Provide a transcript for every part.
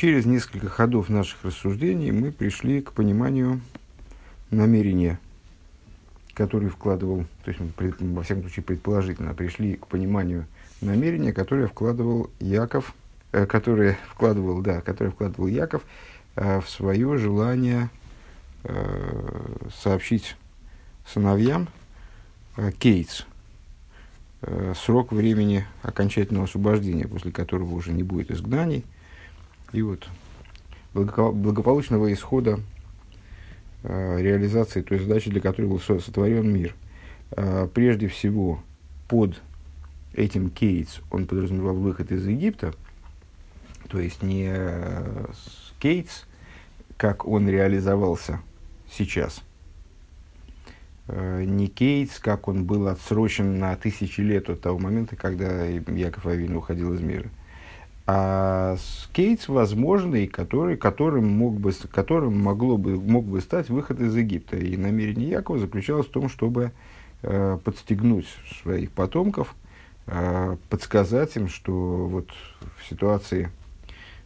через несколько ходов наших рассуждений мы пришли к пониманию намерения, который вкладывал, то есть, во всяком случае, предположительно, пришли к пониманию намерения, которое вкладывал Яков, э, которое вкладывал, да, которое вкладывал Яков э, в свое желание э, сообщить сыновьям э, Кейтс, э, срок времени окончательного освобождения, после которого уже не будет изгнаний, и вот благополучного исхода э, реализации той задачи, для которой был сотворен мир. Э, прежде всего, под этим Кейтс он подразумевал выход из Египта, то есть не э, Кейтс, как он реализовался сейчас, не Кейтс, как он был отсрочен на тысячи лет от того момента, когда Яков Авин уходил из мира – а Кейтс возможный, который, которым, мог бы, которым могло бы, мог бы стать выход из Египта. И намерение Якова заключалось в том, чтобы э, подстегнуть своих потомков, э, подсказать им, что вот в ситуации,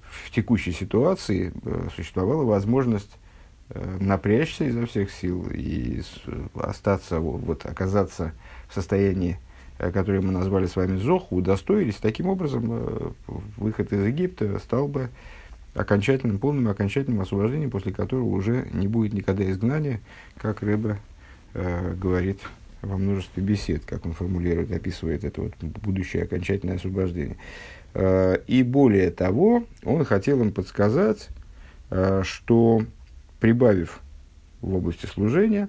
в текущей ситуации э, существовала возможность э, напрячься изо всех сил и остаться, вот, оказаться в состоянии которые мы назвали с вами Зоху, удостоились. Таким образом, э, выход из Египта стал бы окончательным, полным окончательным освобождением, после которого уже не будет никогда изгнания, как Рыба э, говорит во множестве бесед, как он формулирует, описывает это вот будущее окончательное освобождение. Э, и более того, он хотел им подсказать, э, что прибавив в области служения,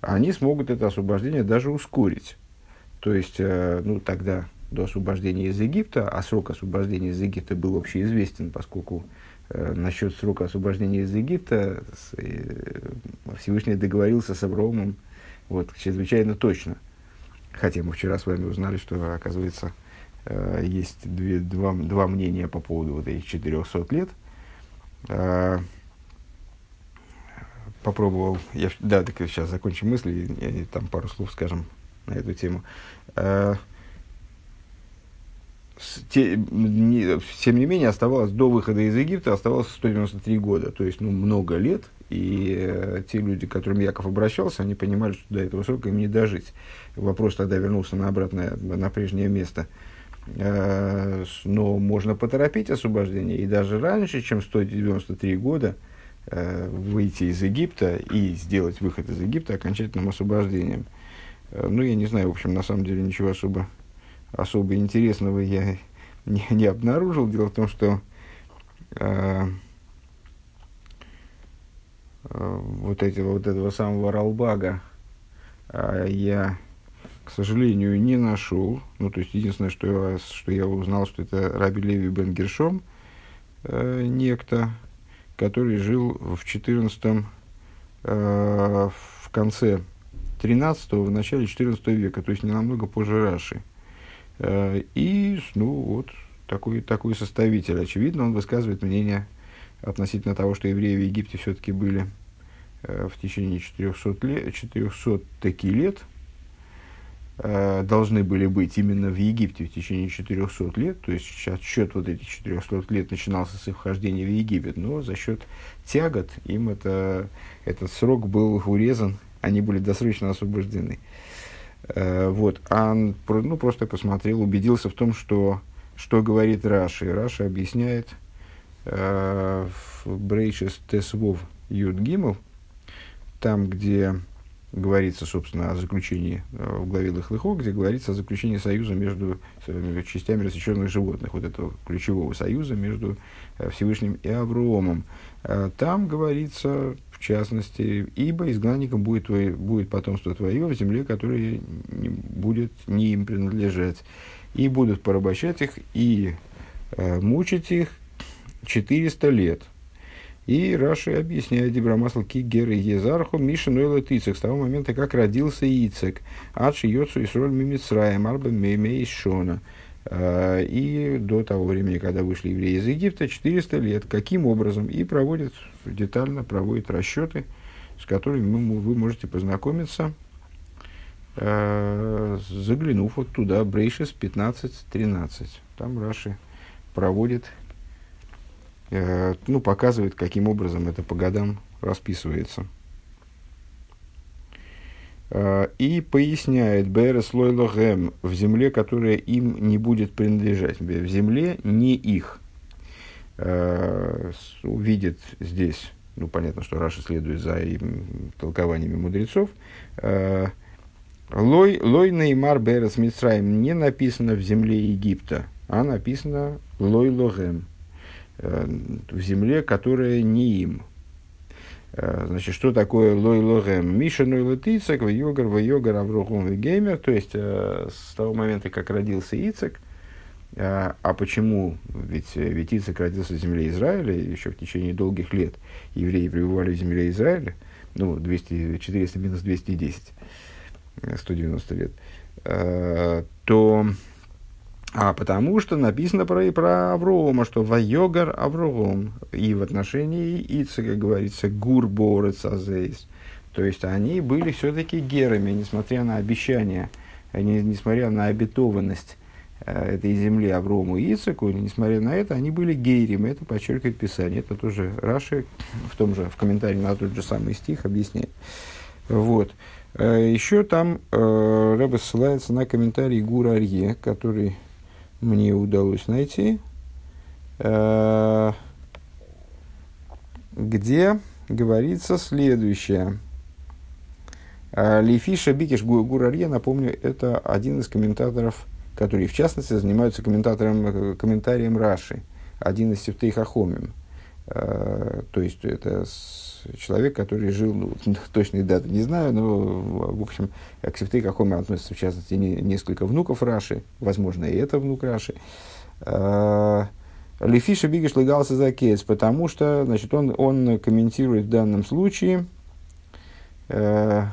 они смогут это освобождение даже ускорить. То есть, э, ну, тогда до освобождения из Египта, а срок освобождения из Египта был общеизвестен, поскольку э, насчет срока освобождения из Египта с, э, Всевышний договорился с Авраамом вот, чрезвычайно точно. Хотя мы вчера с вами узнали, что, оказывается, э, есть две, два, два мнения по поводу вот этих 400 лет. Э, попробовал, я, да, так сейчас закончим мысли, и, и, там пару слов скажем на эту тему. Э, тем не менее, оставалось до выхода из Египта оставалось 193 года, то есть ну, много лет, и э, те люди, к которым Яков обращался, они понимали, что до этого срока им не дожить. Вопрос тогда вернулся на обратное, на прежнее место. Э, но можно поторопить освобождение, и даже раньше, чем 193 года, выйти из Египта и сделать выход из Египта окончательным освобождением. Э, ну, я не знаю, в общем, на самом деле ничего особо, особо интересного я не, не обнаружил. Дело в том, что э, э, вот, этого, вот этого самого Ралбага э, я, к сожалению, не нашел. Ну, то есть, единственное, что я, что я узнал, что это Раби Леви Бен Гершом, э, некто, который жил в 14 э, в конце 13 в начале 14 века, то есть не намного позже Раши. Э, и, ну, вот, такой, такой составитель. Очевидно, он высказывает мнение относительно того, что евреи в Египте все-таки были э, в течение 400 лет, 400 таки лет, должны были быть именно в Египте в течение 400 лет, то есть отсчет вот этих 400 лет начинался с их вхождения в Египет, но за счет тягот им это, этот срок был урезан они были досрочно освобождены. Э, вот. А ну, просто посмотрел, убедился в том, что, что говорит Раши. Раши объясняет э, в Брейшес Тесвов Юд там, где говорится, собственно, о заключении э, в главе Лыхлыхо, где говорится о заключении союза между э, частями рассеченных животных, вот этого ключевого союза между Всевышним и Авромом. Там говорится частности, ибо изгнанником будет, твое, будет потомство твое в земле, которая не, будет не им принадлежать. И будут порабощать их и э, мучить их 400 лет. И Раши объясняет Дебрамасл Кигер Езарху Миша Нойла Тицек с того момента, как родился Ицек. Адши Йоцу и Сроль Мимицраем Арба Мейшона. Э, и до того времени, когда вышли евреи из Египта, 400 лет. Каким образом? И проводит, детально проводит расчеты, с которыми вы можете познакомиться, э, заглянув вот туда, Брейшес 15-13. Там Раши проводит э, ну, показывает, каким образом это по годам расписывается. Э, и поясняет Берес Лойлогем в земле, которая им не будет принадлежать. В земле не их. Э, увидит здесь, ну понятно, что Раша следует за им, толкованиями мудрецов. Э, Лой, лой Неймар Берес Мицраим не написано в земле Египта, а написано Лой Логем, в земле, которая не им. Э, значит, что такое лой логем? Миша ной летицек, в йогар, в йогар, аврухум, в геймер. То есть, э, с того момента, как родился Ицек, э, а почему? Ведь, ведь Ицек родился в земле Израиля, еще в течение долгих лет евреи пребывали в земле Израиля, ну, 200, 400 минус 210, 190 лет, то а потому что написано про, про Аврома, что Вайогар Авром. И в отношении Ицека говорится Гурборец Азейс. То есть они были все-таки герами, несмотря на обещания, не, несмотря на обетованность э, этой земли Аврому и Ицеку, несмотря на это, они были гейрами. Это подчеркивает Писание. Это тоже Раши в том же, в комментарии на тот же самый стих объясняет. Вот. Э, Еще там э, Рэбе ссылается на комментарий Гура Арье, который мне удалось найти, э, где говорится следующее. Э, Лифиша Бикиш Гурарье, напомню, это один из комментаторов, который, в частности, занимается комментатором, э, комментарием Раши, один из Севтей Хахомим. То есть, это человек, который жил, ну, точной даты не знаю, но, в общем, к Севтей Хахомим относится, в частности, не, несколько внуков Раши, возможно, и это внук Раши. Лефиша Бигиш легался за кейс, потому что значит, он, он комментирует в данном случае э,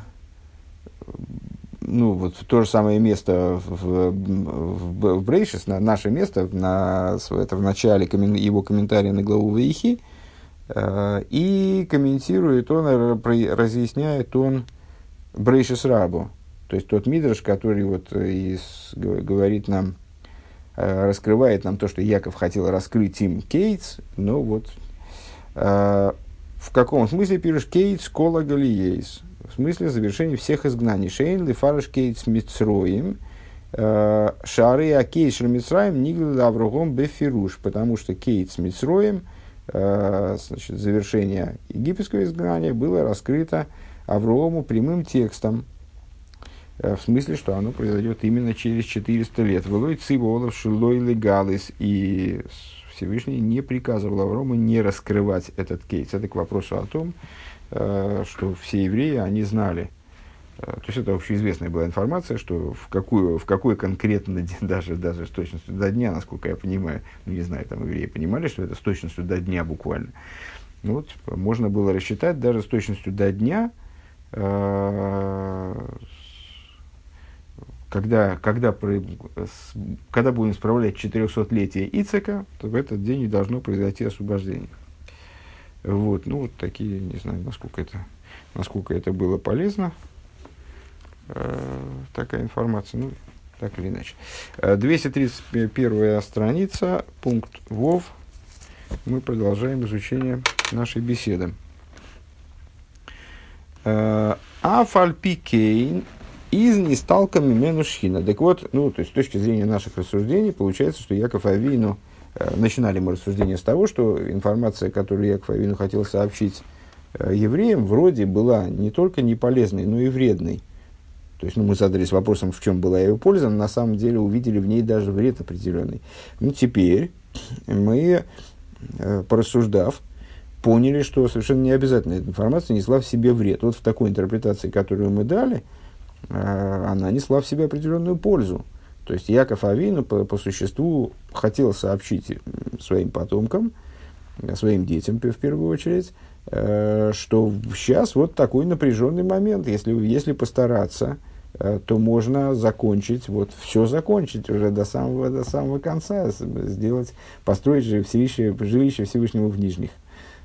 ну, вот то же самое место в, в, в Брейшис, на наше место, на, это в начале коммен, его комментария на главу Вейхи, э, и комментирует он, разъясняет он Брейшис Рабу, то есть тот мидрш, который вот из, говорит нам, Э, раскрывает нам то, что Яков хотел раскрыть им Кейтс, но вот э, в каком смысле пишешь Кейтс Кола Галиейс? В смысле завершения всех изгнаний. Шейн Лифараш Кейтс Мицроим, э, Шары Акейс Шрамицраим Нигла Аврогом Бефируш, потому что Кейтс Мицроим, значит, завершение египетского изгнания было раскрыто Аврому прямым текстом, Э, в смысле, что оно произойдет именно через 400 лет. Вылой циболов шилой легалис. И Всевышний не приказывал Аврому не раскрывать этот кейс. Это к вопросу о том, э, что все евреи, они знали, э, то есть это общеизвестная была информация, что в какую, в какой конкретно, даже, даже с точностью до дня, насколько я понимаю, ну не знаю, там евреи понимали, что это с точностью до дня буквально. Ну, вот, можно было рассчитать даже с точностью до дня, когда, когда, когда будем справлять 400-летие Ицека, то в этот день и должно произойти освобождение. Вот, ну вот такие, не знаю, насколько это, насколько это было полезно, э, такая информация, ну, так или иначе. 231 э, страница, пункт ВОВ. Мы продолжаем изучение нашей беседы. Э, Афальпикейн из несталками менушхина. Так вот, ну, то есть с точки зрения наших рассуждений, получается, что Яков Авину, начинали мы рассуждение с того, что информация, которую Яков Авину хотел сообщить э, евреям, вроде была не только не полезной, но и вредной. То есть, ну, мы задались вопросом, в чем была ее польза, но на самом деле увидели в ней даже вред определенный. Ну, теперь мы, э, порассуждав, поняли, что совершенно не обязательно эта информация несла в себе вред. Вот в такой интерпретации, которую мы дали – Э, она несла в себе определенную пользу. То есть Яков Авину по, по существу хотел сообщить своим потомкам, своим детям в первую очередь, э, что сейчас вот такой напряженный момент. Если, если постараться, э, то можно закончить, вот все закончить уже до самого, до самого конца, сделать, построить же жилище, жилище Всевышнего в Нижних,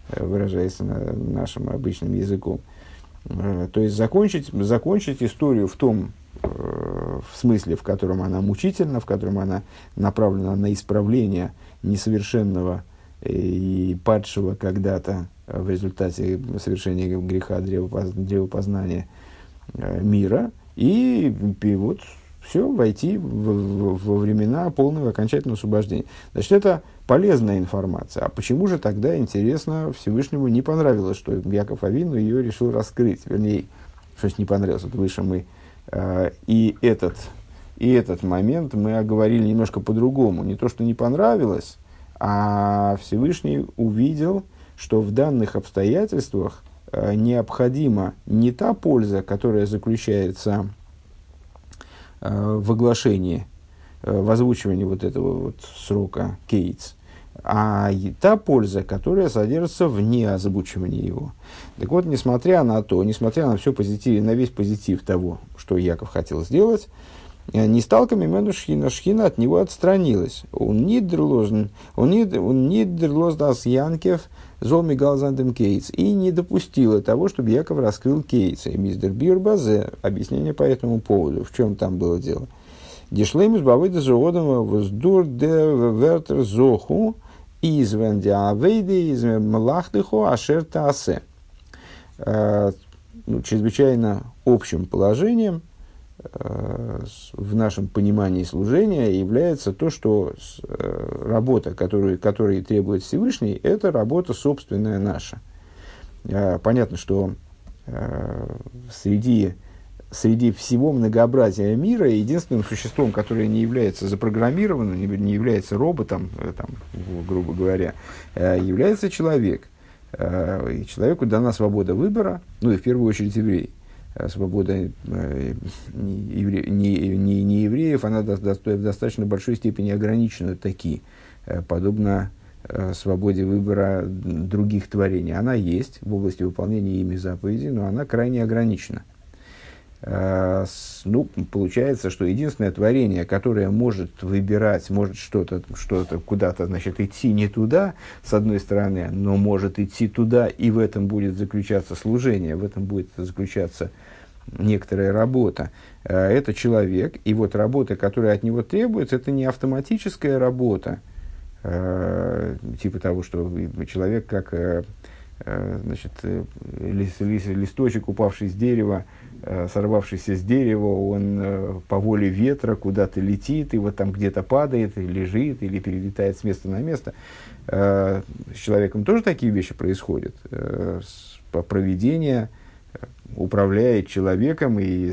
выражаясь на, нашим обычным языком. Э, то есть закончить, закончить историю в том э, в смысле, в котором она мучительна, в котором она направлена на исправление несовершенного и падшего когда-то в результате совершения греха древопознания мира, и, и вот все, войти в, во времена полного окончательного освобождения. Значит, это полезная информация. А почему же тогда, интересно, Всевышнему не понравилось, что Яков Авину ее решил раскрыть? Вернее, что не понравилось, вот выше мы э, и этот, и этот момент мы оговорили немножко по-другому. Не то, что не понравилось, а Всевышний увидел, что в данных обстоятельствах э, необходима не та польза, которая заключается Э, в оглашении, э, в озвучивании вот этого вот срока Кейтс, а та польза, которая содержится вне озвучивания его. Так вот, несмотря на то, несмотря на все позитив, на весь позитив того, что Яков хотел сделать, э, не сталками Мену Шхина, Шхина от него отстранилась. Он не дерлозн, он не, не дерлоздас Янкев, Зол Мигалзандем Кейтс, и не допустила того, чтобы Яков раскрыл Кейтса. И мистер Бирбазе, объяснение по этому поводу, в чем там было дело. Дешлеймус бавыда зоодом воздур де вертер зоху из венди авейды из млахдыху ашер таасе. Ну, чрезвычайно общим положением – Э, в нашем понимании служения является то, что э, работа, которую, которую требует Всевышний, это работа собственная наша. Э, понятно, что среди, среди всего многообразия мира единственным существом, которое не является запрограммированным, не является роботом, там, грубо говоря, является человек. И человеку дана свобода выбора, ну и в первую очередь Э, свобода э, не, не, не, не евреев, она до, до, в достаточно большой степени ограничена таки, э, подобно свободе выбора других творений. Она есть в области выполнения ими заповедей, но она крайне ограничена. Э, ну, получается, что единственное творение, которое может выбирать, может что-то, что-то куда-то, значит, идти не туда, с одной стороны, но может идти туда, и в этом будет заключаться служение, в этом будет заключаться некоторая работа. Э, это человек, и вот работа, которая от него требуется, это не автоматическая работа, э, типа того, что человек как значит, листочек, упавший с дерева, сорвавшийся с дерева, он э, по воле ветра куда-то летит, и вот там где-то падает, и лежит, или перелетает с места на место. Э, с человеком тоже такие вещи происходят. Проведение управляет человеком, и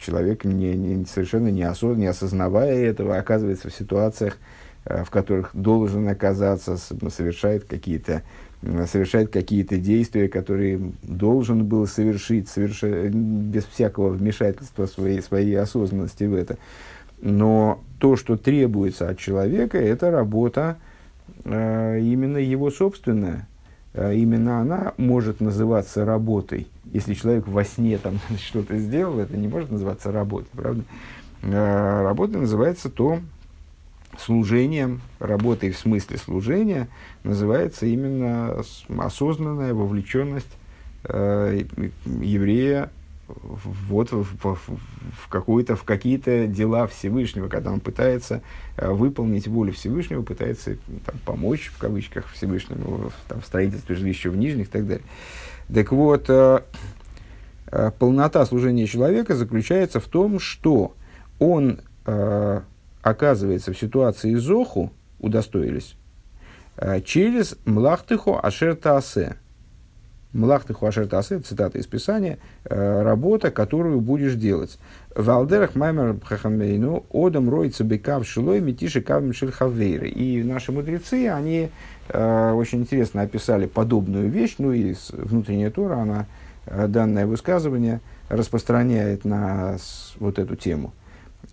человек не, не, совершенно не, осоз, не осознавая этого, оказывается в ситуациях, в которых должен оказаться, совершает какие-то совершает какие-то действия, которые должен был совершить соверш... без всякого вмешательства своей, своей осознанности в это. Но то, что требуется от человека, это работа э, именно его собственная. Э, именно она может называться работой. Если человек во сне там что-то сделал, это не может называться работой, правда? Э, работа называется то, служением, работой в смысле служения, называется именно осознанная вовлеченность э, еврея вот в, в, в, какую-то, в какие-то дела Всевышнего, когда он пытается э, выполнить волю Всевышнего, пытается там, помочь, в кавычках, Всевышнему там, в строительстве жилища в Нижних и так далее. Так вот, э, э, полнота служения человека заключается в том, что он э, оказывается в ситуации Зоху, удостоились, э, через Млахтыху Ашер Таасе. Млахтыху Ашер Таасе, цитата из Писания, э, работа, которую будешь делать. Валдерах Маймер Хахамейну Одам Ройца Бекав Шилой Метиши Кавим Шельхавейры. И наши мудрецы, они э, очень интересно описали подобную вещь, ну и внутренняя Тора, она данное высказывание распространяет на вот эту тему –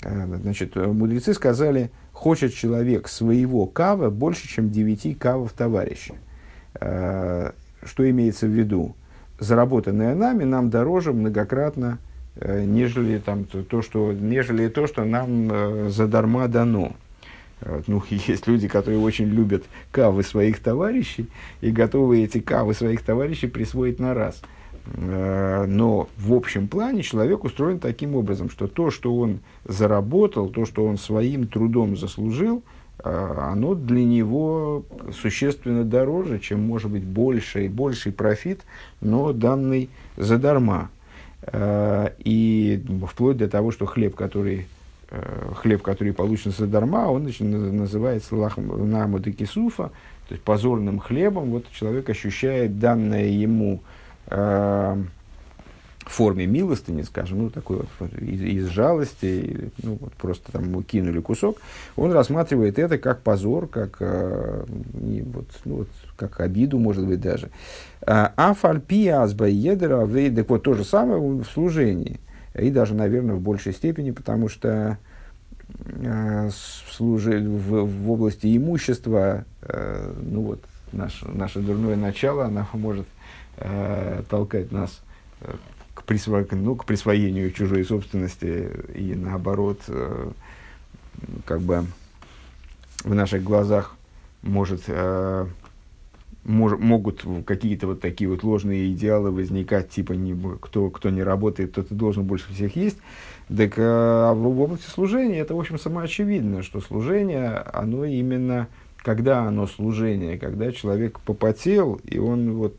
значит, мудрецы сказали, хочет человек своего кава больше, чем девяти кавов товарища. Э, что имеется в виду? Заработанное нами нам дороже многократно, э, нежели, там, то, что, нежели то, что нам задарма дано. Ну, есть люди, которые очень любят кавы своих товарищей и готовы эти кавы своих товарищей присвоить на раз – Э, но в общем плане человек устроен таким образом, что то, что он заработал, то, что он своим трудом заслужил, оно для него существенно дороже, чем может быть больший, больший профит, но данный задарма. И вплоть до того, что хлеб, который хлеб, который получен задарма, он значит, называется лахмамуда кисуфа, то есть позорным хлебом. Вот человек ощущает данное ему форме милостыни, скажем, ну, такой вот из, из жалости, ну, вот просто там ему кинули кусок, он рассматривает это как позор, как, э, не, вот, ну, вот, как обиду, может быть, даже. А фальпи азба едера, так вот то же самое в служении. И даже, наверное, в большей степени, потому что э, служи, в, в области имущества, э, ну вот, наш, наше дурное начало, оно может э, толкать нас э, к, присво... ну, к присвоению чужой собственности и наоборот, э, как бы в наших глазах может, э, мож, могут какие-то вот такие вот ложные идеалы возникать, типа не, кто, кто не работает, тот и должен больше всех есть. Так э, в, в области служения это, в общем, самоочевидно, что служение, оно именно, когда оно служение, когда человек попотел, и он вот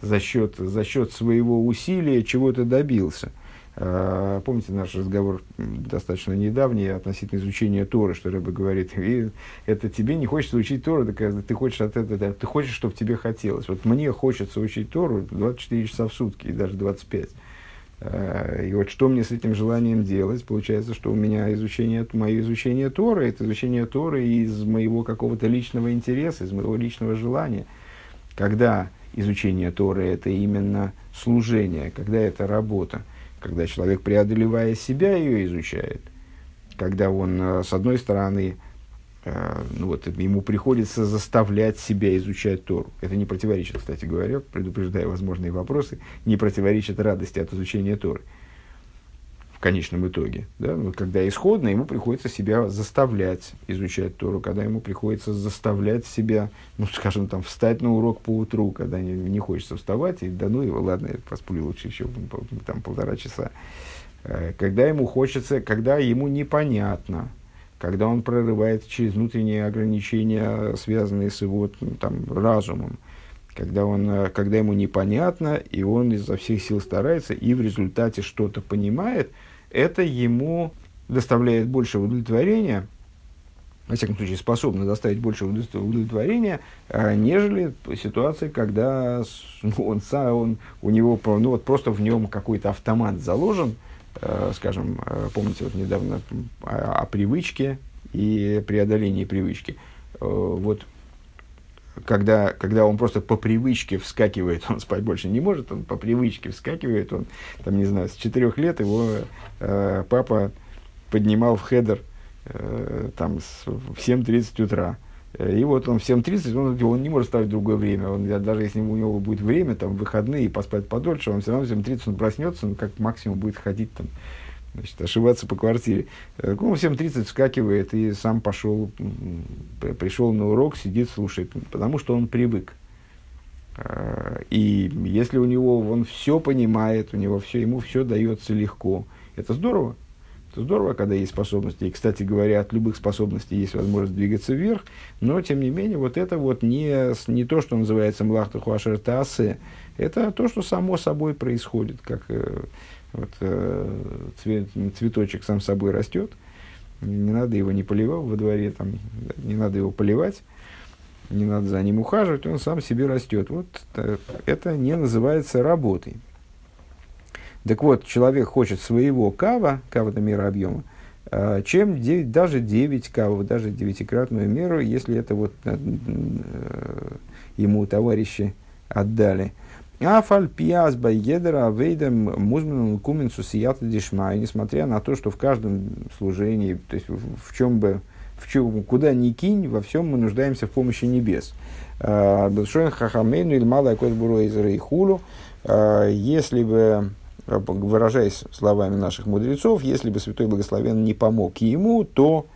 за счет, за счет своего усилия чего-то добился. А, помните наш разговор достаточно недавний относительно изучения Торы, что Рэба говорит, и это тебе не хочется учить Тору, так э, ты хочешь от этого, ты хочешь, чтобы тебе хотелось. Вот мне хочется учить Тору 24 часа в сутки, и даже 25. А, и вот что мне с этим желанием делать? Получается, что у меня изучение, мое изучение Торы, это изучение Торы из моего какого-то личного интереса, из моего личного желания. Когда изучение Торы – это именно служение, когда это работа, когда человек, преодолевая себя, ее изучает, когда он, э, с одной стороны, э, ну вот, ему приходится заставлять себя изучать Тору. Это не противоречит, кстати говоря, предупреждая возможные вопросы, не противоречит радости от изучения Торы в конечном итоге. Да? Когда исходно, ему приходится себя заставлять изучать Тору, когда ему приходится заставлять себя, ну, скажем, там, встать на урок по утру, когда не, не хочется вставать, и да ну его, ладно, я посплю лучше еще там, полтора часа. Э, когда ему хочется, когда ему непонятно, когда он прорывает через внутренние ограничения, связанные с его там, разумом, когда, он, э, когда ему непонятно, и он изо всех сил старается, и в результате что-то понимает – это ему доставляет больше удовлетворения, во всяком случае, способно доставить больше удовлетворения, а, нежели ситуация, когда ну, он, он, у него ну, вот просто в нем какой-то автомат заложен, э, скажем, э, помните вот недавно о, о привычке и преодолении привычки. Э, вот когда, когда он просто по привычке вскакивает, он спать больше не может, он по привычке вскакивает, он, там, не знаю, с четырех лет его э, папа поднимал в хедер э, там с, в 7.30 утра. И вот он в 7.30, он, он не может ставить другое время. Он, даже если у него будет время, там, выходные, поспать подольше, он все равно в 7.30 он проснется, он как максимум будет ходить там, значит, ошиваться по квартире. Э, ну, в 7.30 вскакивает и сам пошел, пришел на урок, сидит, слушает, потому что он привык. Э, и если у него он все понимает, у него все, ему все дается легко, это здорово. Это здорово, когда есть способности. И, кстати говоря, от любых способностей есть возможность двигаться вверх. Но, тем не менее, вот это вот не, не то, что называется млахта хуашер таасе, это то, что само собой происходит, как э, вот, э, цвет, цветочек сам собой растет, не надо его не поливать во дворе, там, не надо его поливать, не надо за ним ухаживать, он сам себе растет. Вот это не называется работой. Так вот, человек хочет своего кава, кава это мера объема, э, чем 9, даже 9 кавов, даже девятикратную меру, если это вот э, ему товарищи отдали – Афаль пиас байгедера вейдем музман кумен сусията дишмай, несмотря на то, что в каждом служении, то есть в, чем бы, в чем, куда ни кинь, во всем мы нуждаемся в помощи небес. А, Белшоин хахамейну или малая кодбуру из рейхулу, а, если бы, выражаясь словами наших мудрецов, если бы Святой Благословен не помог ему, то,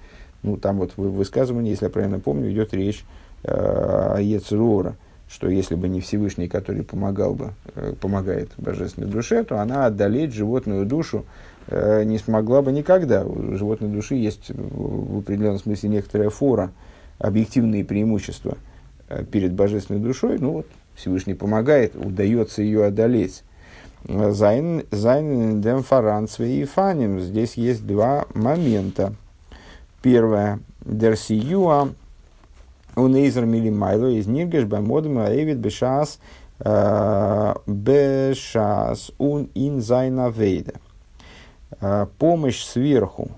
ну там вот в высказывании, если я правильно помню, идет речь а, о Ецерора, что если бы не Всевышний, который помогал бы, э, помогает божественной душе, то она одолеть животную душу э, не смогла бы никогда. У животной души есть в определенном смысле некоторая фора, объективные преимущества э, перед божественной душой. Ну вот, Всевышний помогает, удается ее одолеть. Зайн дем фаранцве и фаним. Здесь есть два момента. Первое. Дерсиюа он эйзер милимайло из ниргеш бамодом аэвид бешас э, бешас ун ин зайна вейда. Э, помощь сверху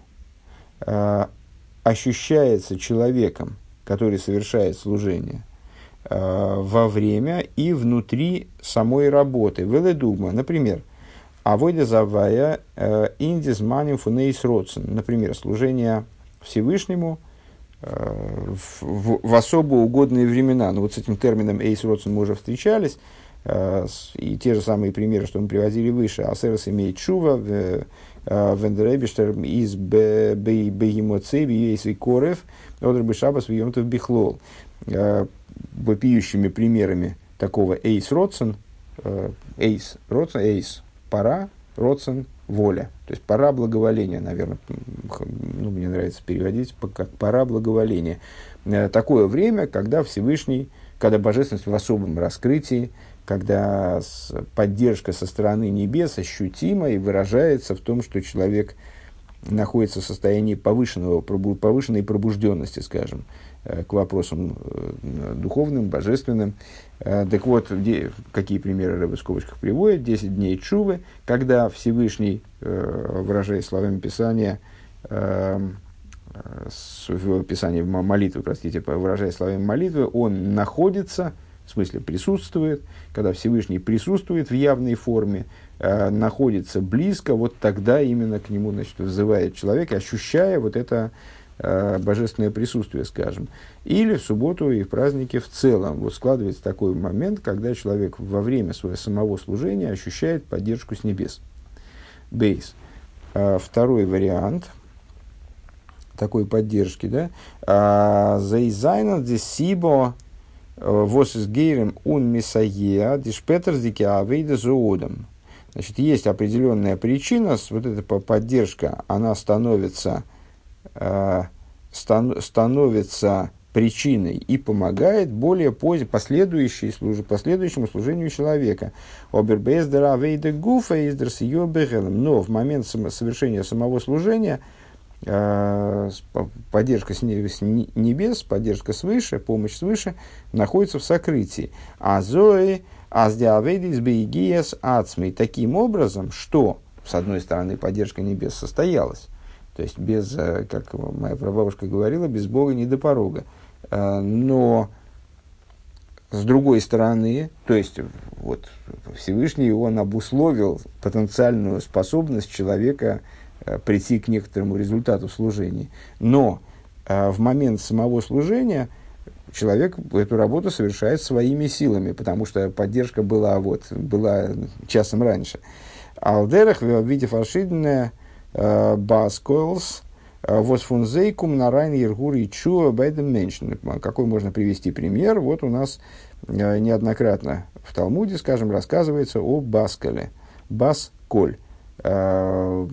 э, ощущается человеком, который совершает служение, во время и внутри самой работы. Веледугма, например, Авойда Завая Индис Маним Фунейс Родсен, например, служение Всевышнему – в, в, в особо угодные времена. Но вот с этим термином «эйс родсен» мы уже встречались, э, и те же самые примеры, что мы приводили выше. Асерас имеет чува, вендеребиштер из бегемоцеви, ейс и корев, одр бешабас вьемтов бихлол. Э, вопиющими примерами такого «эйс родсен», э, «эйс родсен», «эйс» – пора, «родсен» воля. То есть пора благоволения, наверное, ну, мне нравится переводить как пора благоволения. Э, такое время, когда Всевышний, когда божественность в особом раскрытии, когда поддержка со стороны небес ощутима и выражается в том, что человек находится в состоянии повышенного, повышенной пробужденности, скажем, к вопросам э, духовным, божественным. Э, так вот, какие примеры Рэбе в скобочках приводит? 10 дней чувы, когда Всевышний, выражаясь словами Писания, в Писании молитвы, простите, выражаясь словами молитвы, он находится, в смысле присутствует, когда Всевышний присутствует в явной форме, находится близко, вот тогда именно к нему значит, вызывает человек, ощущая вот это Э, божественное присутствие, скажем. Или в субботу и в праздники в целом. Вот складывается такой момент, когда человек во время своего самого служения ощущает поддержку с небес. Бейс. А, второй вариант такой поддержки, да, а, Зайзайнан десибо э, вос из гейрем ун мисаеа дишпетер авейда зоодом. Значит, есть определенная причина, вот эта поддержка, она становится Э, стан, становится причиной и помогает более поздней, последующей, служ, последующему служению человека. Обербездера вейда гуфа Но в момент совершения самого служения э, поддержка с небес, поддержка свыше, помощь свыше находится в сокрытии. А зои аздиавейдис бейгиес ацмей. Таким образом, что, с одной стороны, поддержка небес состоялась, то есть без, э, как моя прабабушка говорила, без Бога не до порога. Э, но с другой стороны, то есть вот Всевышний он обусловил потенциальную способность человека э, прийти к некоторому результату служения. Но в момент самого служения человек эту работу совершает своими силами, потому что поддержка была, вот, была часом раньше. Алдерах, ошибленное, Э, Баскойлс, э, Восфунзейкум на Райн Ергур и Чуа Байден Меншин. Какой можно привести пример? Вот у нас э, неоднократно в Талмуде, скажем, рассказывается о Баскале. Басколь. В,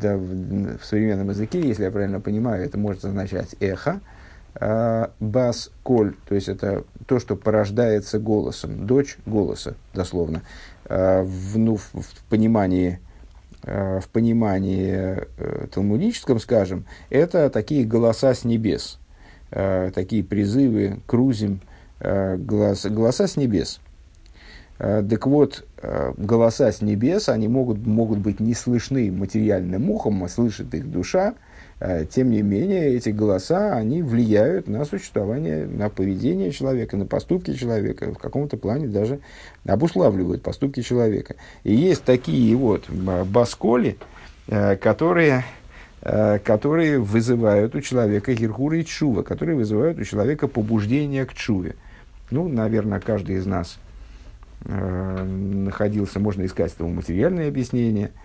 да, в, в современном языке, если я правильно понимаю, это может означать эхо. Бас-коль, то есть это то, что порождается голосом, дочь голоса, дословно. В, ну, в, понимании Э, в понимании э, талмудическом, скажем, это такие голоса с небес, э, такие призывы крузим, голос, голоса с небес. Так вот, голоса с небес, они могут, могут быть не слышны материальным ухом, а слышит их душа, Э, тем не менее, эти голоса, они влияют на существование, на поведение человека, на поступки человека, в каком-то плане даже обуславливают поступки человека. И есть такие вот басколи, э, которые, э, которые вызывают у человека гирхура и чува, которые вызывают у человека побуждение к чуве. Ну, наверное, каждый из нас находился, можно искать этому материальное объяснение –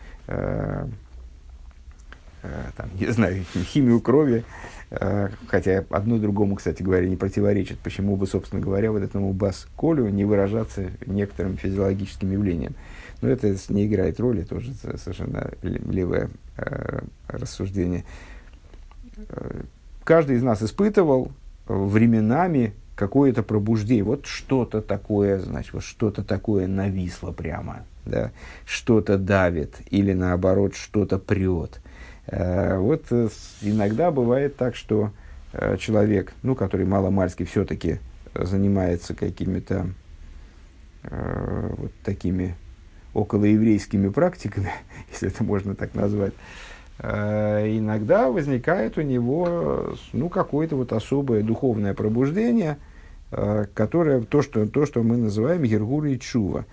там, не знаю, химию крови, э, хотя одно другому, кстати говоря, не противоречит. Почему бы, собственно говоря, вот этому бас-колю не выражаться некоторым физиологическим явлением? Но это не играет роли, тоже совершенно левое э, рассуждение. Э, каждый из нас испытывал временами какое-то пробуждение, вот что-то такое, значит, вот что-то такое нависло прямо, да, что-то давит или наоборот что-то прет. Э, вот э, иногда бывает так, что э, человек, ну, который маломальски все-таки занимается какими-то вот такими околоеврейскими практиками, если это можно так назвать, иногда возникает у него ну, какое-то вот особое духовное пробуждение, которое то, что, то, что мы называем Гергура и Чува,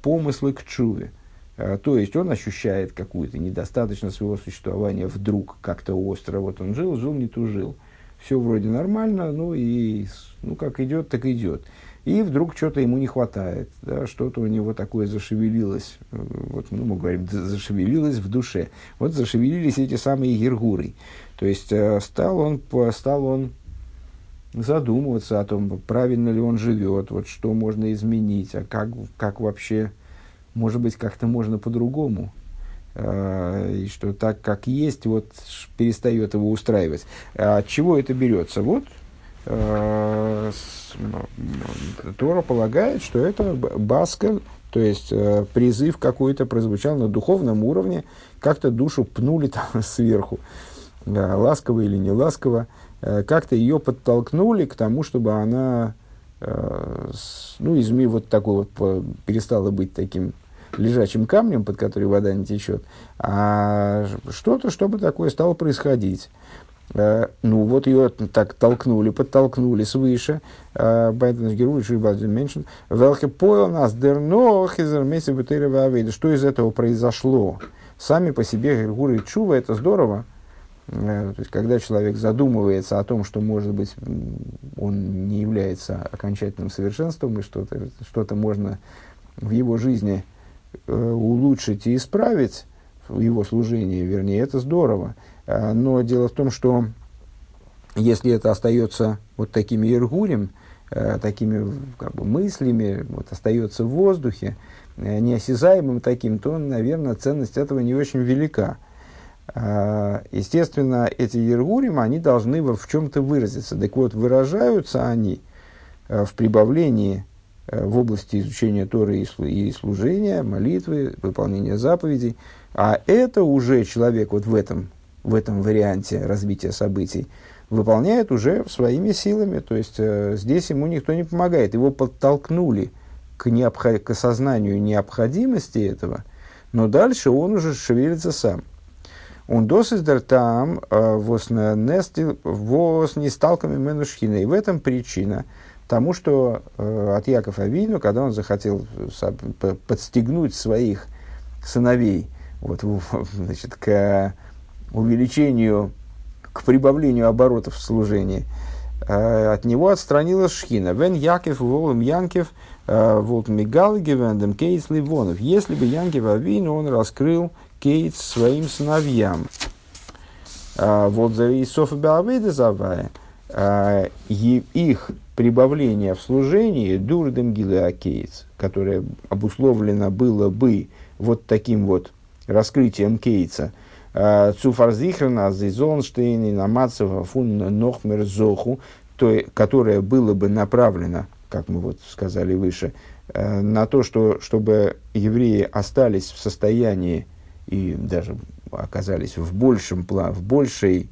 помыслы к Чуве. То есть он ощущает какую-то недостаточность своего существования вдруг как-то остро. Вот он жил, жил, не тужил. Все вроде нормально, ну и ну как идет, так идет. И вдруг что-то ему не хватает, да, что-то у него такое зашевелилось, э, вот, ну, мы говорим, зашевелилось в душе. Вот зашевелились эти самые гергуры. То есть э, стал он, стал он задумываться о том, правильно ли он живет, вот что можно изменить, а как, как вообще может быть, как-то можно по-другому. Э, и что так, как есть, вот перестает его устраивать. А от чего это берется? Вот э, Тора полагает, что это баска, то есть э, призыв какой-то прозвучал на духовном уровне, как-то душу пнули там сверху, ласково или не ласково, как-то ее подтолкнули к тому, чтобы она ну, изми вот такой вот перестала быть таким лежачим камнем, под который вода не течет, а что-то, чтобы такое стало происходить. Uh, ну, вот ее так толкнули, подтолкнули свыше. Байден Геруич и Байден Меншин. Велке поел нас дернох из Что из этого произошло? Сами по себе Гергура и Чува, это здорово. Uh, то есть, когда человек задумывается о том, что, может быть, он не является окончательным совершенством, и что-то что можно в его жизни Э, улучшить и исправить его служение, вернее, это здорово. А, но дело в том, что если это остается вот такими иргурем, э, такими как бы, мыслями, вот, остается в воздухе, э, неосязаемым таким, то, наверное, ценность этого не очень велика. Естественно, эти иргурим, они должны в чем-то выразиться. Так вот, выражаются они в прибавлении Э, в области изучения Торы и служения, молитвы, выполнения заповедей. А это уже человек вот в этом, в этом варианте развития событий выполняет уже своими силами. То есть э, здесь ему никто не помогает. Его подтолкнули к, необход... к осознанию необходимости этого, но дальше он уже шевелится сам. Он досиздер там э, вос не сталками менушхина. И в этом причина – тому, что э, от Якова Авину, когда он захотел подстегнуть своих сыновей вот, значит, к увеличению, к прибавлению оборотов в служении, э, от него отстранилась Шхина. Вен Яков волом Янкев э, волт Мигал Гевендем Кейтс Ливонов. Если бы Янкев Авину он раскрыл Кейтс своим сыновьям. Э, вот за Исоф Беаведа Завая – их прибавление в служении дурдем гилеакейц, которое обусловлено было бы вот таким вот раскрытием кейца, Цуфарзихрана, Зизонштейн и Намацева фун Нохмер Зоху, то, которое было бы направлено, как мы вот сказали выше, а, на то, что, чтобы евреи остались в состоянии и даже оказались в, большем, в большей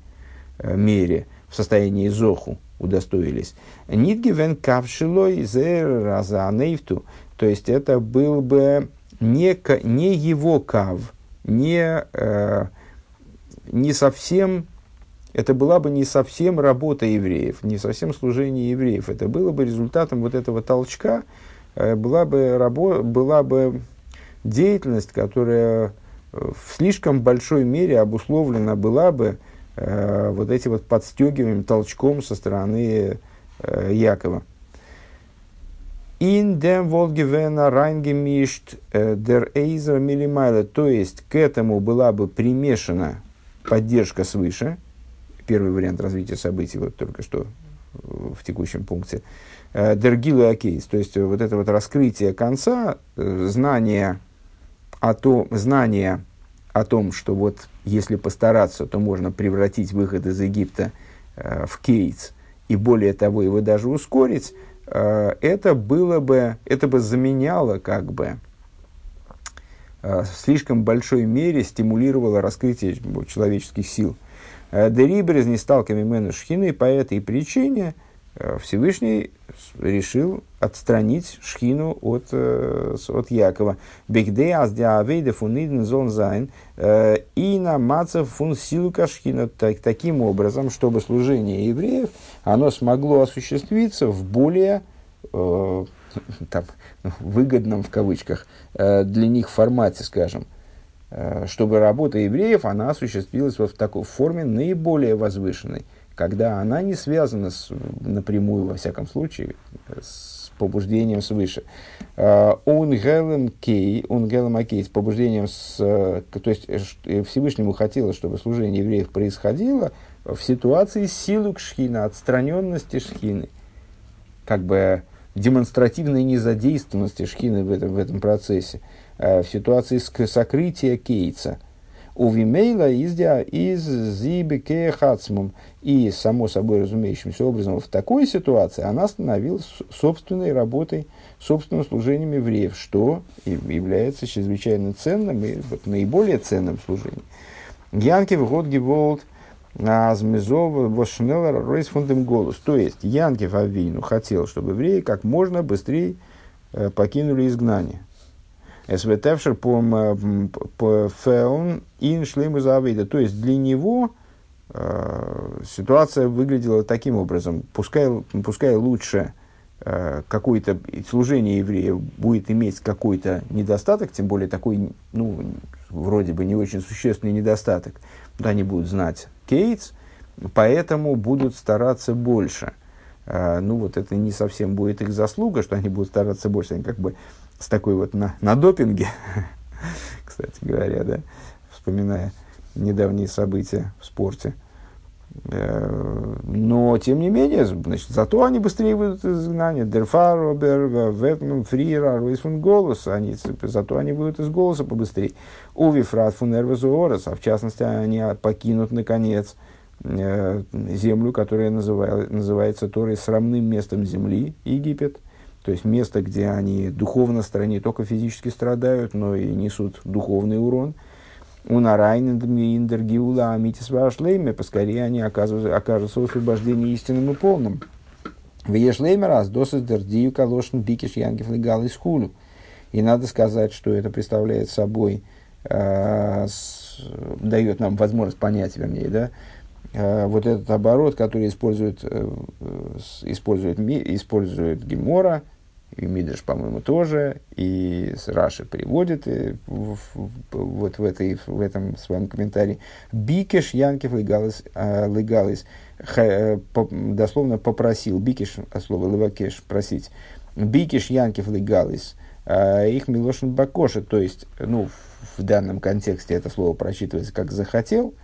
мере – в состоянии зоху удостоились. Нидгивен кавшилой зе разанейфту. То есть это был бы не, не его кав, не, э, не совсем, это была бы не совсем работа евреев, не совсем служение евреев. Это было бы результатом вот этого толчка, э, была, бы рабо, была бы деятельность, которая в слишком большой мере обусловлена была бы э, вот эти вот подстегиванием, толчком со стороны э, Якова. In dem Волгевена райнгемишт дер эйзер милимайла, то есть к этому была бы примешана поддержка свыше, первый вариант развития событий, вот только что в текущем пункте, Дергилы Акейс, то есть вот это вот раскрытие конца, знание о том, знание о том, что вот если постараться, то можно превратить выход из Египта э, в кейтс, и более того, его даже ускорить, э, это было бы, это бы заменяло как бы э, в слишком большой мере стимулировало раскрытие человеческих сил. Э, Дериберез не сталками мену шхины, по этой причине э, Всевышний решил отстранить Шхину от, э, от Якова. Бигде аз диавейде фуниден зон зайн э, и на мацев фун силука Шхина. Так, таким образом, чтобы служение евреев, оно смогло осуществиться в более э, там, выгодном в кавычках э, для них формате, скажем, чтобы работа евреев, она осуществилась вот в такой форме наиболее возвышенной, когда она не связана с, напрямую, во всяком случае, с побуждением свыше. Унгелем кей, унгелем акей, с побуждением с... То есть э, Всевышнему хотелось, чтобы служение евреев происходило в ситуации силу к шхина, отстраненности шхины. Как бы демонстративной незадействованности шхины в этом, в этом процессе. Э, в ситуации сокрытия кейца – у Вимейла издя из Зибеке Хацмум. И, само собой разумеющимся образом, в такой ситуации она становилась собственной работой, собственным служением евреев, что является чрезвычайно ценным и вот, наиболее ценным служением. Янки в год Геволд Азмезов Вошнеллер Ройс фундем голос. То есть Янкев Авину хотел, чтобы евреи как можно быстрее э, покинули изгнание. Эсветевшер по феун ин шлейму завида. То есть для него э, ситуация выглядела таким образом. Пускай, пускай лучше э, какое-то служение евреев будет иметь какой-то недостаток, тем более такой, ну, вроде бы не очень существенный недостаток. Да, они будут знать Кейтс, поэтому будут стараться больше. Э, ну, вот это не совсем будет их заслуга, что они будут стараться больше. Они как бы с такой вот на, на допинге, кстати говоря, да, вспоминая недавние события в спорте. Э, но, тем не менее, значит, зато они быстрее выйдут из изгнания. Дерфаробер, Ветман, Фрира, Руисфун голос. Они, зато они выйдут из голоса побыстрее. Уви фрат а в частности, они покинут, наконец, э, землю, которая называется Торой срамным местом земли, Египет – то есть место, где они духовно стороне только физически страдают, но и несут духовный урон. У Нарайнендергиула Амитис Вашлейме, поскорее они окажутся, в освобождении истинным и полным. В Ешлейме раз досыс дердию калошн бикиш янгев легал из хулю. И надо сказать, что это представляет собой, э, с, дает нам возможность понять, вернее, да, э, вот этот оборот, который использует, э, использует, использует Гемора, и Мидриш, по-моему, тоже, и Раши переводит и в, в, вот в, этой, в этом своем комментарии. Бикеш Янкев легалис, легалис э, дословно попросил, Бикеш, а слово левакеш, просить, Бикеш Янкев легалис, а их Милошин Бакоша, то есть, ну, в данном контексте это слово прочитывается как «захотел»,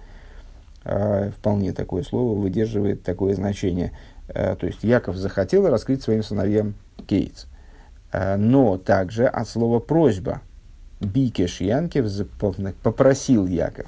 а, вполне такое слово выдерживает такое значение. А, то есть Яков захотел раскрыть своим сыновьям Кейтс. Э, но также от слова просьба. Бикеш Янкев попросил Яков.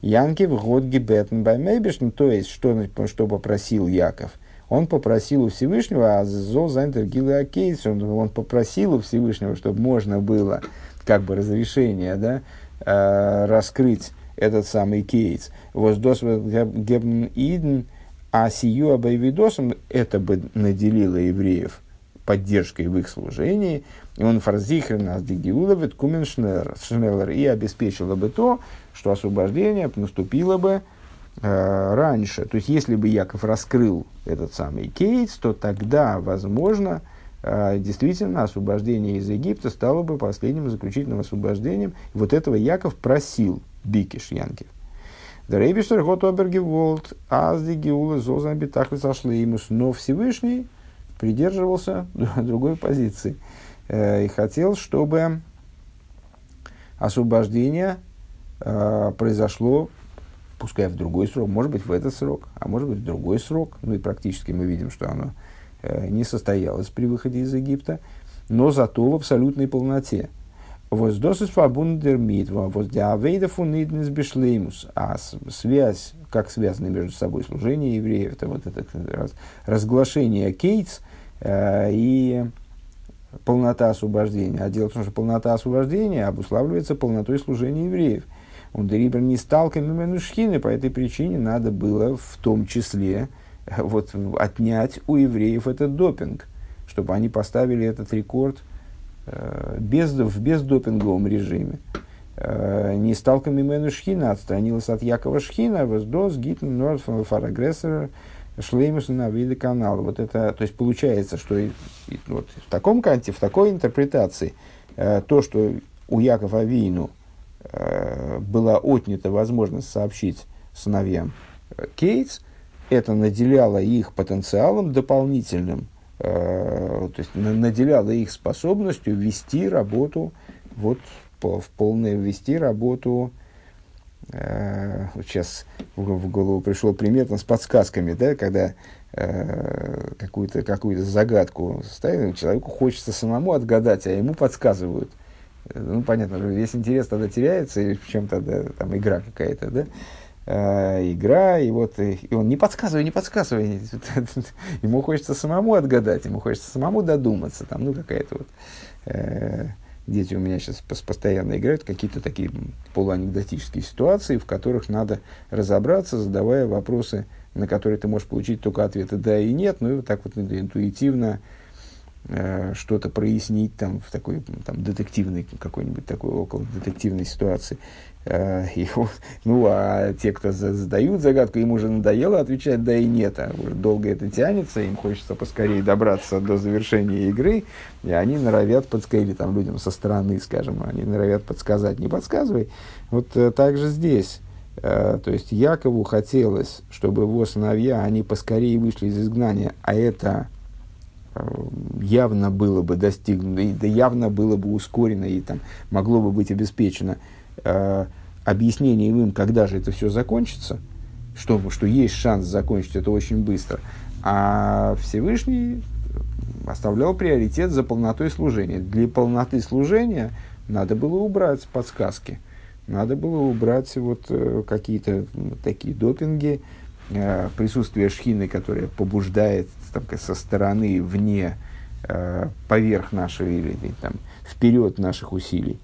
Янкев год гибетн баймейбешн, то есть, что, что попросил Яков? Он попросил у Всевышнего, а зол зайнтер гилеакейс, он, он попросил у Всевышнего, чтобы можно было, как бы разрешение, да, э, раскрыть этот самый кейс. Воздос гебн иден, а сию обойвидосом, это бы наделило евреев поддержкой в их служении, и он фарзихер нас дигиуловит кумен шнеллер, и обеспечило бы то, что освобождение наступило бы э, раньше. То есть, если бы Яков раскрыл этот самый кейс, то тогда, возможно, э, действительно освобождение из Египта стало бы последним заключительным освобождением. Вот этого Яков просил Бикиш Янкев. Дрейбиштер гот обергеволт, азди геула зозан битахли сошли ему, но Всевышний придерживался другой позиции э, и хотел, чтобы освобождение э, произошло пускай в другой срок, может быть, в этот срок, а может быть, в другой срок. Ну и практически мы видим, что оно э, не состоялось при выходе из Египта, но зато в абсолютной полноте. А связь, как связаны между собой служение евреев, это вот это раз, разглашение кейтс и полнота освобождения. А дело в том, что полнота освобождения обуславливается полнотой служения евреев. Он Дерибер не сталкиваем шхины, по этой причине надо было в том числе э, вот, отнять у евреев этот допинг, чтобы они поставили этот рекорд э, без, в бездопинговом режиме. Э, не сталками Мену Шхина, отстранилась от Якова Шхина, воздос, гитн, норд, фарагрессор, шлеймуса на виды канала. Вот это, то есть получается, что и, и, вот, в таком канте, в такой интерпретации, э, то, что у Якова Авину – Э, была отнята возможность сообщить сыновьям э, Кейтс, это наделяло их потенциалом дополнительным, э, то есть наделяло их способностью вести работу, вот в полное вести работу, сейчас в голову пришло примерно с подсказками, да, когда какую-то какую загадку ставим, человеку хочется самому отгадать, а ему подсказывают – ну, понятно, весь интерес тогда теряется, и в чем тогда там игра какая-то, да? Э, игра, и вот и, и он не подсказывай, не подсказывай. ему хочется самому отгадать, ему хочется самому додуматься. Там, ну, какая-то вот э, дети у меня сейчас постоянно играют какие-то такие полуанекдотические ситуации, в которых надо разобраться, задавая вопросы, на которые ты можешь получить только ответы да и нет, ну и вот так вот интуитивно Э, что-то прояснить там в такой там, детективной какой-нибудь такой около детективной ситуации. Э, и, ну, а те, кто задают загадку, им уже надоело отвечать да и нет, а уже долго это тянется, им хочется поскорее добраться до завершения игры, и они норовят подсказать, там людям со стороны, скажем, они норовят подсказать, не подсказывай. Вот э, так же здесь. то есть Якову хотелось, чтобы его сыновья, они поскорее вышли из изгнания, а это явно было бы достигнуто, явно было бы ускорено и там могло бы быть обеспечено э, объяснением им, когда же это все закончится, что, что есть шанс закончить это очень быстро. А Всевышний оставлял приоритет за полнотой служения. Для полноты служения надо было убрать подсказки, надо было убрать вот э, какие-то такие допинги, э, присутствие шхины, которое побуждает там, со стороны, вне, э, поверх нашего или там, вперед наших усилий.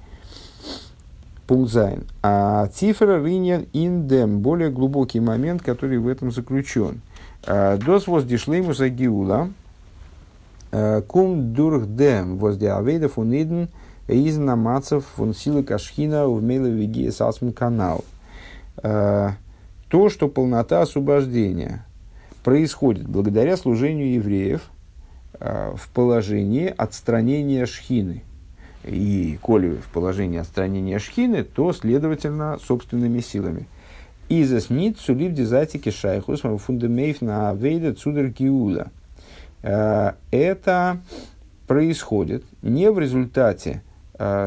פועל זיין. א טיפערער ענין אין דעם, более глубокий момент, который в этом заключен. Э, Дос за гиула, э, кум дурхдем возде авейда фуниден из намацев фун силы кашхина в мейловиге салсмин канал. То, что полнота освобождения – происходит благодаря служению евреев э, в положении отстранения шхины. И коли в положении отстранения шхины, то, следовательно, собственными силами. Изас нит сулив дизатики шайхус фундамейф на вейда цудер гиула. Э, это происходит не в результате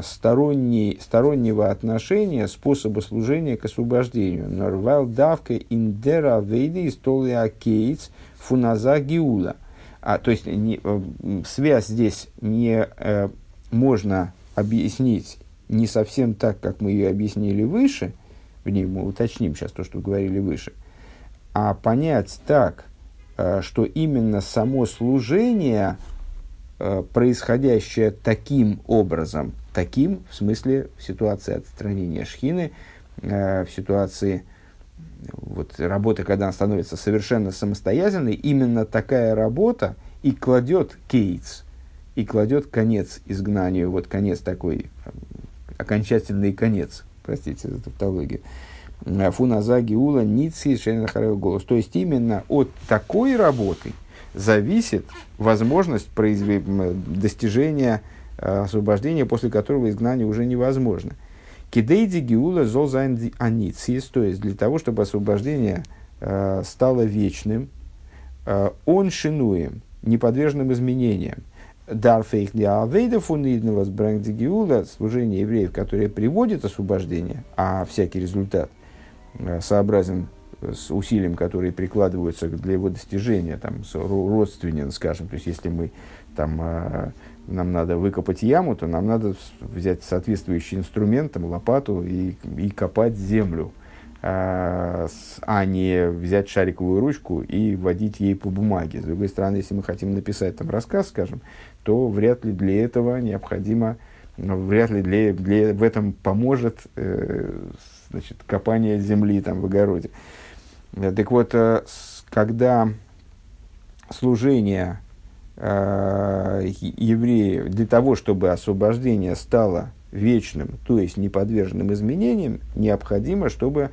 сторонней, стороннего отношения способа служения к освобождению. Норвал давка индера вейди истолия кейтс фуназа гиула. А, то есть не, э, связь здесь не э, можно объяснить не совсем так, как мы ее объяснили выше, в ней мы уточним сейчас то, что говорили выше, а понять так, э, что именно само служение, э, происходящее таким образом, таким, в смысле, в ситуации отстранения шхины, э, в ситуации вот, работы, когда она становится совершенно самостоятельной, именно такая работа и кладет кейтс, и кладет конец изгнанию, вот конец такой, окончательный конец, простите за тавтологию. Э, Фуназа Гиула Ници Шенахарев голос. То есть именно от такой работы зависит возможность произве- достижения освобождение, после которого изгнание уже невозможно. Кидейди гиула золзайн аницис, то есть для того, чтобы освобождение э, стало вечным, э, он шинуем, неподверженным изменениям. Дарфейх для авейда фунидного сбрангди гиула, служение евреев, которое приводит освобождение, а всякий результат сообразен с усилием, которые прикладываются для его достижения, там, родственен, скажем. То есть, если мы там, э, нам надо выкопать яму, то нам надо взять соответствующий инструмент, там, лопату и, и копать землю, э, а не взять шариковую ручку и водить ей по бумаге. С другой стороны, если мы хотим написать там рассказ, скажем, то вряд ли для этого необходимо, вряд ли для, для, в этом поможет э, значит, копание земли там в огороде. Э, так вот, э, когда служение евреев для того, чтобы освобождение стало вечным, то есть неподверженным изменениям, необходимо, чтобы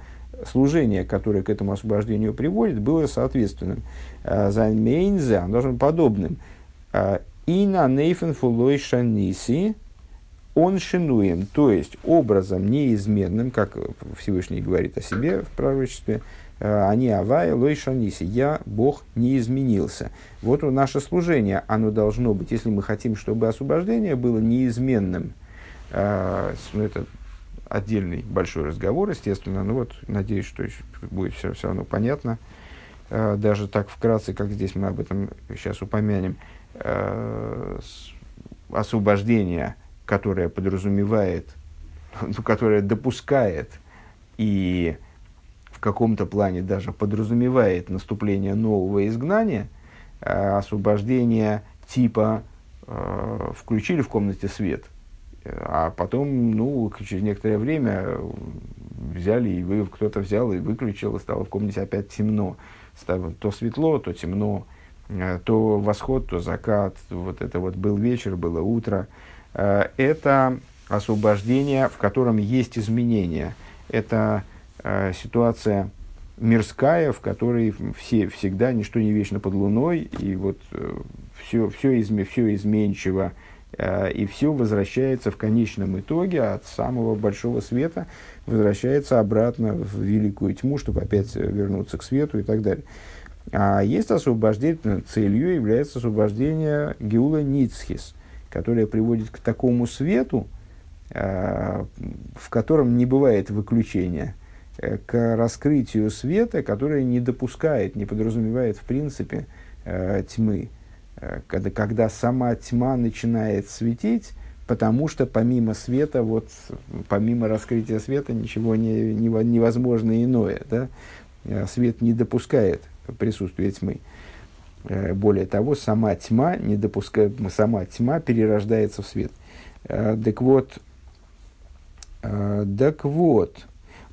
служение, которое к этому освобождению приводит, было соответственным. Займейнзе, оно должно быть подобным. Ина нейфен фулой шаниси, он шинуем, то есть образом неизменным, как Всевышний говорит о себе в пророчестве, Э, они авай лой шаниси. Я, Бог, не изменился. Вот наше служение, оно должно быть, если мы хотим, чтобы освобождение было неизменным. Э, ну, это отдельный большой разговор, естественно. Ну вот, надеюсь, что будет все, все равно понятно. Э, даже так вкратце, как здесь мы об этом сейчас упомянем. Освобождение, которое подразумевает, ну, которое допускает и в каком-то плане даже подразумевает наступление нового изгнания, э, освобождение типа э, включили в комнате свет, а потом, ну, через некоторое время взяли, и вы, кто-то взял и выключил, и стало в комнате опять темно. Стало то светло, то темно, э, то восход, то закат. Вот это вот был вечер, было утро. Это освобождение, в котором есть изменения. Это э, ситуация мирская, в которой все, всегда ничто не вечно под луной, и вот все, все, изме, все изменчиво, э, и все возвращается в конечном итоге от самого большого света, возвращается обратно в великую тьму, чтобы опять вернуться к свету и так далее. А есть освобождение, целью является освобождение Геула Ницхис, которое приводит к такому свету, э, в котором не бывает выключения – к раскрытию света, которое не допускает, не подразумевает в принципе э, тьмы. Э, когда, когда сама тьма начинает светить, потому что помимо света, вот, помимо раскрытия света ничего не, не, невозможно иное. Да? Свет не допускает присутствия тьмы. Более того, сама тьма, не допускает, сама тьма перерождается в свет. Так вот, так вот,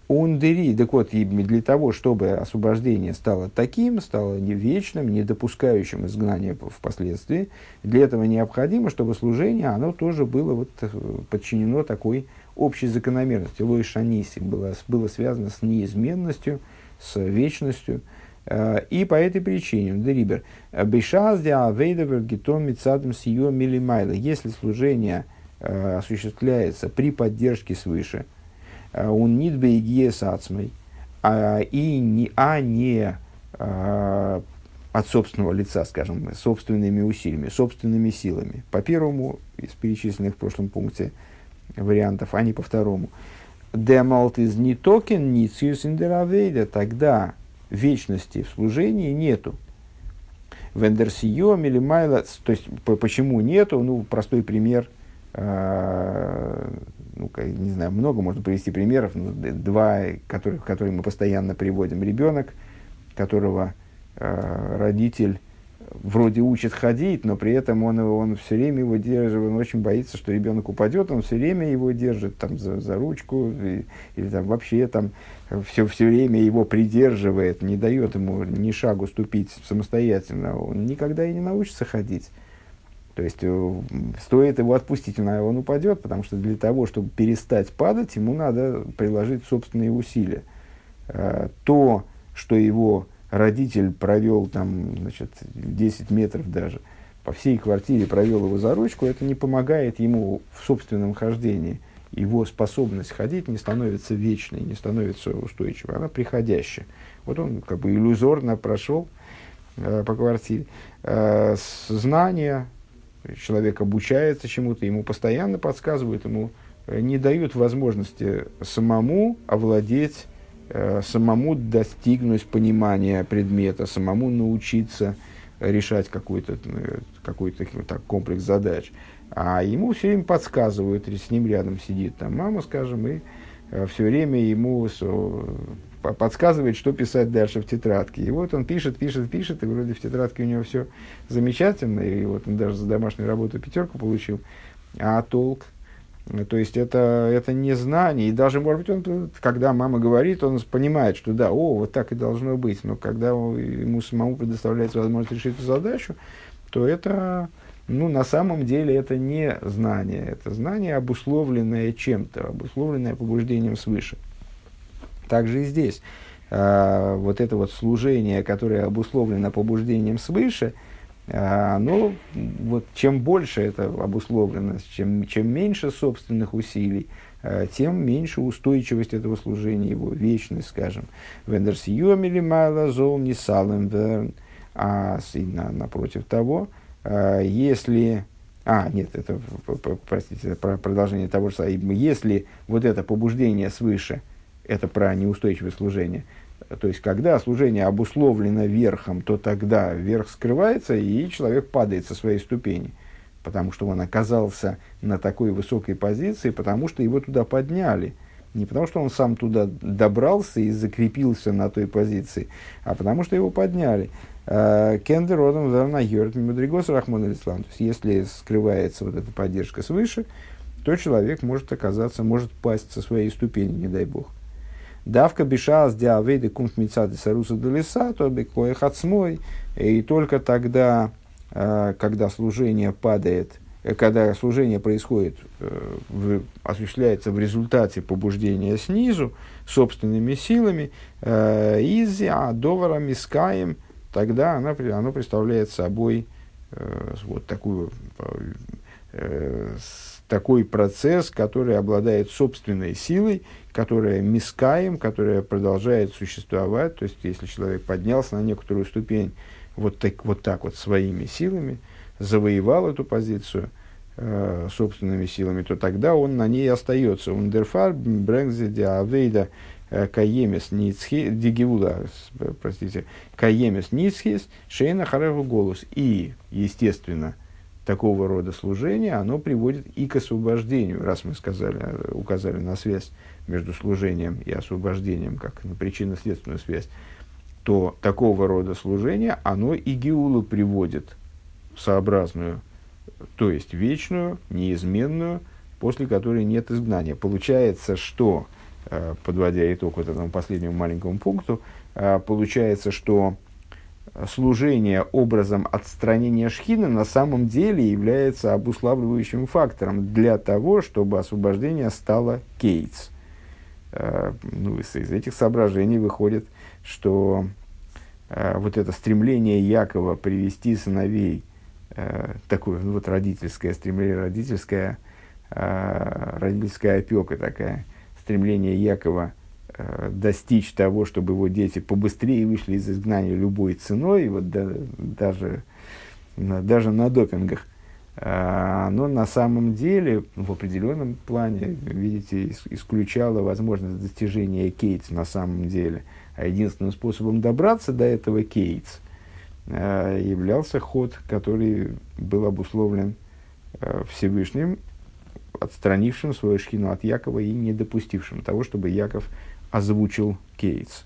Ундери, так вот, для того, чтобы освобождение стало таким, стало не вечным, не допускающим изгнания впоследствии, для этого необходимо, чтобы служение, оно тоже было вот э, подчинено такой общей закономерности. לא שניתי было, было связано с неизменностью, с вечностью. Э, и по этой причине, דעריבער, בשעת די עבודה ווערט געטאן מצד דעם סיוע מלמעלה, если служение э, осуществляется при поддержке свыше – און ניט ביגיעת עצמו, а, и не, а не а, от собственного лица, скажем, собственными усилиями, собственными силами. По первому из перечисленных в прошлом пункте вариантов, а не по второму. דעמאלט איז ניטא קיין נצחיות אין דער עבודה, тогда вечности в служении нету. ווען דער סיוע מלמעלה, то есть почему нету, ну, простой пример, а, ну, не знаю, много можно привести примеров, но два, которые, которые мы постоянно приводим. Ребенок, которого э, родитель вроде учит ходить, но при этом он, он все время его держит, он очень боится, что ребенок упадет, он все время его держит там, за, за ручку и, или там, вообще там, все, все время его придерживает, не дает ему ни шагу ступить самостоятельно, он никогда и не научится ходить. То есть э, стоит его отпустить, он упадет, потому что для того, чтобы перестать падать, ему надо приложить собственные усилия. Э, то, что его родитель провел там, значит, 10 метров даже по всей квартире, провел его за ручку, это не помогает ему в собственном хождении. Его способность ходить не становится вечной, не становится устойчивой, она приходящая. Вот он как бы иллюзорно прошел э, по квартире. Э, знания, человек обучается чему-то, ему постоянно подсказывают, ему э, не дают возможности самому овладеть э, самому достигнуть понимания предмета, самому научиться решать какой-то э, какой так, комплекс задач. А ему все время подсказывают, с ним рядом сидит там мама, скажем, и все время ему подсказывает, что писать дальше в тетрадке. И вот он пишет, пишет, пишет, и вроде в тетрадке у него все замечательно, и вот он даже за домашнюю работу пятерку получил. А толк? То есть это, это не знание. И даже, может быть, он, когда мама говорит, он понимает, что да, о, вот так и должно быть. Но когда ему самому предоставляется возможность решить эту задачу, то это, ну, на самом деле это не знание. Это знание, обусловленное чем-то, обусловленное побуждением свыше. Также и здесь. А, вот это вот служение, которое обусловлено побуждением свыше, а, оно, вот, чем больше это обусловлено, чем, чем меньше собственных усилий, а, тем меньше устойчивость этого служения, его вечность, скажем. Вендерс йомили майла зол не салем верн. А напротив того, если а, нет, это, простите, продолжение того же. Если вот это побуждение свыше – это про неустойчивое служение. То есть, когда служение обусловлено верхом, то тогда верх скрывается, и человек падает со своей ступени, потому что он оказался на такой высокой позиции, потому что его туда подняли. Не потому, что он сам туда добрался и закрепился на той позиции, а потому, что его подняли. А, Кендер родом на Йорт Мудригос Рахмон Ислам. То есть, если скрывается вот эта поддержка свыше, то человек может оказаться, может пасть со своей ступени, не дай бог. Давка бешас диавейды кумт мицады саруса делиса, то бекоях отсмой. И только тогда, э, когда служение падает, э, когда служение происходит, э, осуществляется в результате побуждения снизу, собственными силами, из доварами скаем, тогда она, оно представляет собой вот такую, такой процесс, который обладает собственной силой которая мискаем, которая продолжает существовать. То есть, если человек поднялся на некоторую ступень вот так вот, так вот своими силами, завоевал эту позицию э, собственными силами, то тогда он на ней остается. Ундерфар брэнгзе диавейда э, каемес ницхи, дигиула, простите, каемес ницхис, шейна хареву голос. И, естественно, такого рода служение, оно приводит и к освобождению, раз мы сказали, указали на связь между служением и освобождением, как на причинно-следственную связь, то такого рода служение, оно и Геулу приводит сообразную, то есть вечную, неизменную, после которой нет изгнания. Получается, что, э, подводя итог вот этому последнему маленькому пункту, э, получается, что служение образом отстранения шхины на самом деле является обуславливающим фактором для того, чтобы освобождение стало кейтс. Э, ну, из, из этих соображений выходит, что э, вот это стремление Якова привести сыновей, э, такое ну, вот родительское стремление, родительская, родительская опека такая, стремление Якова достичь того, чтобы его дети побыстрее вышли из изгнания любой ценой, вот да, даже, даже на допингах, а, оно на самом деле в определенном плане, видите, исключало возможность достижения Кейтс на самом деле. А единственным способом добраться до этого Кейтс а, являлся ход, который был обусловлен а, Всевышним, отстранившим свою шхину от Якова и не допустившим того, чтобы Яков озвучил Кейтс.